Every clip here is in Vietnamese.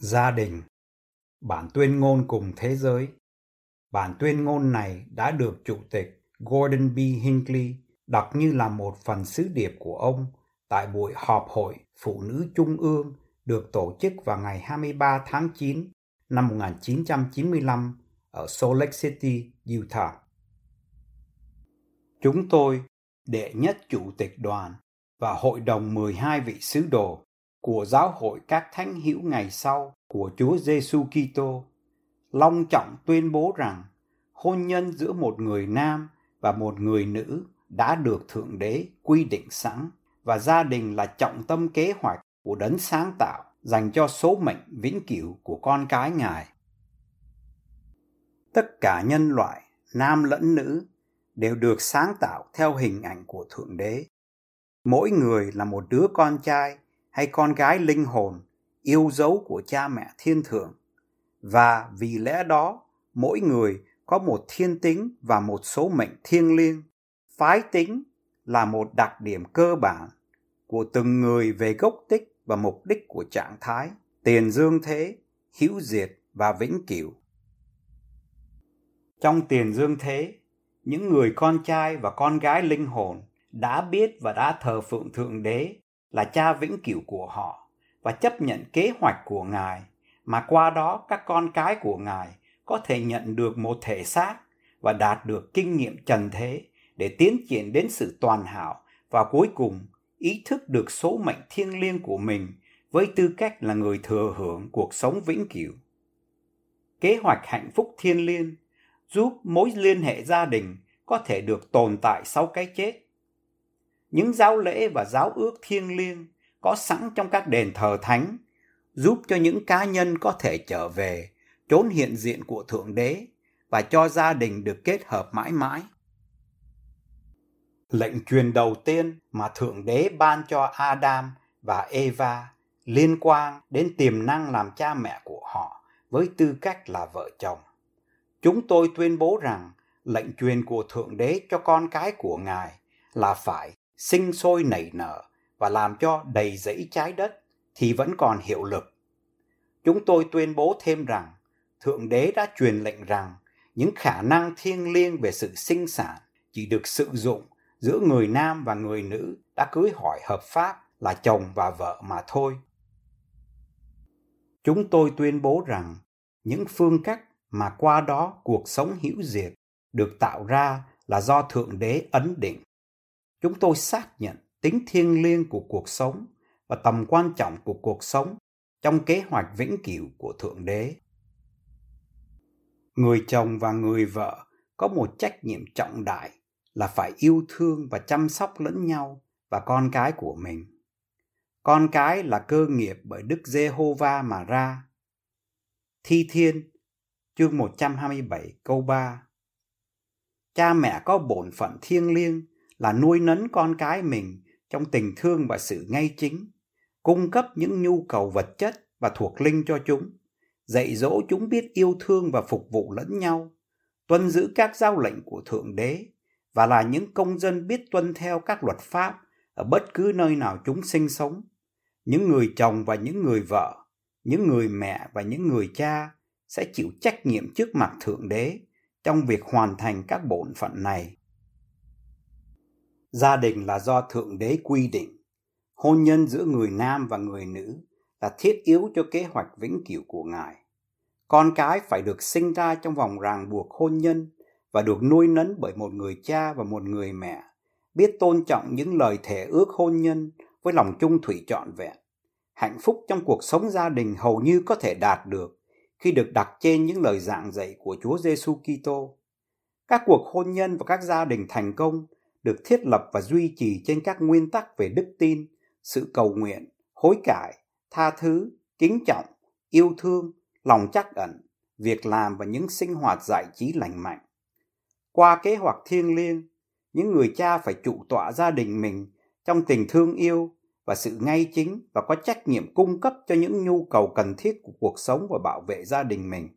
Gia đình Bản tuyên ngôn cùng thế giới Bản tuyên ngôn này đã được Chủ tịch Gordon B. Hinckley đọc như là một phần sứ điệp của ông tại buổi họp hội Phụ nữ Trung ương được tổ chức vào ngày 23 tháng 9 năm 1995 ở Salt Lake City, Utah. Chúng tôi, đệ nhất chủ tịch đoàn và hội đồng 12 vị sứ đồ của giáo hội các thánh hữu ngày sau của Chúa Giêsu Kitô, long trọng tuyên bố rằng hôn nhân giữa một người nam và một người nữ đã được thượng đế quy định sẵn và gia đình là trọng tâm kế hoạch của đấng sáng tạo dành cho số mệnh vĩnh cửu của con cái ngài. Tất cả nhân loại, nam lẫn nữ, đều được sáng tạo theo hình ảnh của thượng đế. Mỗi người là một đứa con trai hay con gái linh hồn, yêu dấu của cha mẹ thiên thượng. Và vì lẽ đó, mỗi người có một thiên tính và một số mệnh thiêng liêng. Phái tính là một đặc điểm cơ bản của từng người về gốc tích và mục đích của trạng thái, tiền dương thế, hữu diệt và vĩnh cửu. Trong tiền dương thế, những người con trai và con gái linh hồn đã biết và đã thờ phượng thượng đế là cha vĩnh cửu của họ và chấp nhận kế hoạch của ngài, mà qua đó các con cái của ngài có thể nhận được một thể xác và đạt được kinh nghiệm trần thế để tiến triển đến sự toàn hảo và cuối cùng ý thức được số mệnh thiêng liêng của mình với tư cách là người thừa hưởng cuộc sống vĩnh cửu. Kế hoạch hạnh phúc thiên liêng giúp mối liên hệ gia đình có thể được tồn tại sau cái chết. Những giáo lễ và giáo ước thiêng liêng có sẵn trong các đền thờ thánh, giúp cho những cá nhân có thể trở về, trốn hiện diện của thượng đế và cho gia đình được kết hợp mãi mãi. Lệnh truyền đầu tiên mà thượng đế ban cho adam và eva liên quan đến tiềm năng làm cha mẹ của họ với tư cách là vợ chồng. Chúng tôi tuyên bố rằng lệnh truyền của thượng đế cho con cái của ngài là phải sinh sôi nảy nở và làm cho đầy dẫy trái đất thì vẫn còn hiệu lực. Chúng tôi tuyên bố thêm rằng, Thượng Đế đã truyền lệnh rằng những khả năng thiêng liêng về sự sinh sản chỉ được sử dụng giữa người nam và người nữ đã cưới hỏi hợp pháp là chồng và vợ mà thôi. Chúng tôi tuyên bố rằng những phương cách mà qua đó cuộc sống hữu diệt được tạo ra là do Thượng Đế ấn định. Chúng tôi xác nhận tính thiêng liêng của cuộc sống và tầm quan trọng của cuộc sống trong kế hoạch vĩnh cửu của Thượng Đế. Người chồng và người vợ có một trách nhiệm trọng đại là phải yêu thương và chăm sóc lẫn nhau và con cái của mình. Con cái là cơ nghiệp bởi Đức Giê-hô-va mà ra. Thi Thiên, chương 127 câu 3 Cha mẹ có bổn phận thiêng liêng là nuôi nấng con cái mình trong tình thương và sự ngay chính, cung cấp những nhu cầu vật chất và thuộc linh cho chúng, dạy dỗ chúng biết yêu thương và phục vụ lẫn nhau, tuân giữ các giao lệnh của Thượng Đế và là những công dân biết tuân theo các luật pháp ở bất cứ nơi nào chúng sinh sống. Những người chồng và những người vợ, những người mẹ và những người cha sẽ chịu trách nhiệm trước mặt Thượng Đế trong việc hoàn thành các bổn phận này Gia đình là do Thượng Đế quy định. Hôn nhân giữa người nam và người nữ là thiết yếu cho kế hoạch vĩnh cửu của Ngài. Con cái phải được sinh ra trong vòng ràng buộc hôn nhân và được nuôi nấng bởi một người cha và một người mẹ, biết tôn trọng những lời thề ước hôn nhân với lòng trung thủy trọn vẹn. Hạnh phúc trong cuộc sống gia đình hầu như có thể đạt được khi được đặt trên những lời giảng dạy của Chúa Giêsu Kitô. Các cuộc hôn nhân và các gia đình thành công được thiết lập và duy trì trên các nguyên tắc về đức tin, sự cầu nguyện, hối cải, tha thứ, kính trọng, yêu thương, lòng chắc ẩn, việc làm và những sinh hoạt giải trí lành mạnh. Qua kế hoạch thiêng liêng, những người cha phải trụ tọa gia đình mình trong tình thương yêu và sự ngay chính và có trách nhiệm cung cấp cho những nhu cầu cần thiết của cuộc sống và bảo vệ gia đình mình.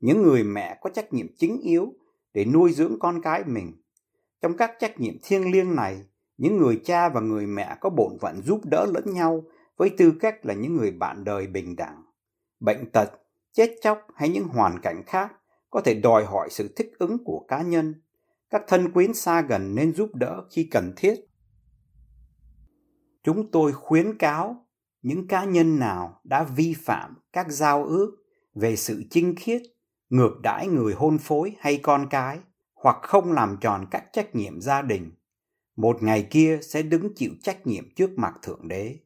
Những người mẹ có trách nhiệm chính yếu để nuôi dưỡng con cái mình. Trong các trách nhiệm thiêng liêng này, những người cha và người mẹ có bổn phận giúp đỡ lẫn nhau với tư cách là những người bạn đời bình đẳng. Bệnh tật, chết chóc hay những hoàn cảnh khác có thể đòi hỏi sự thích ứng của cá nhân. Các thân quyến xa gần nên giúp đỡ khi cần thiết. Chúng tôi khuyến cáo những cá nhân nào đã vi phạm các giao ước về sự chinh khiết, ngược đãi người hôn phối hay con cái hoặc không làm tròn các trách nhiệm gia đình, một ngày kia sẽ đứng chịu trách nhiệm trước mặt Thượng Đế.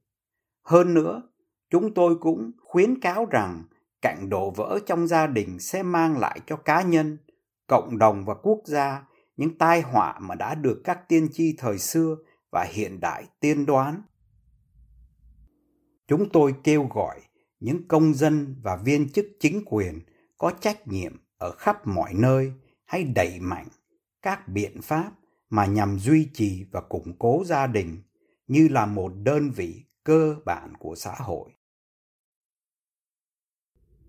Hơn nữa, chúng tôi cũng khuyến cáo rằng cạnh đổ vỡ trong gia đình sẽ mang lại cho cá nhân, cộng đồng và quốc gia những tai họa mà đã được các tiên tri thời xưa và hiện đại tiên đoán. Chúng tôi kêu gọi những công dân và viên chức chính quyền có trách nhiệm ở khắp mọi nơi hay đẩy mạnh các biện pháp mà nhằm duy trì và củng cố gia đình như là một đơn vị cơ bản của xã hội.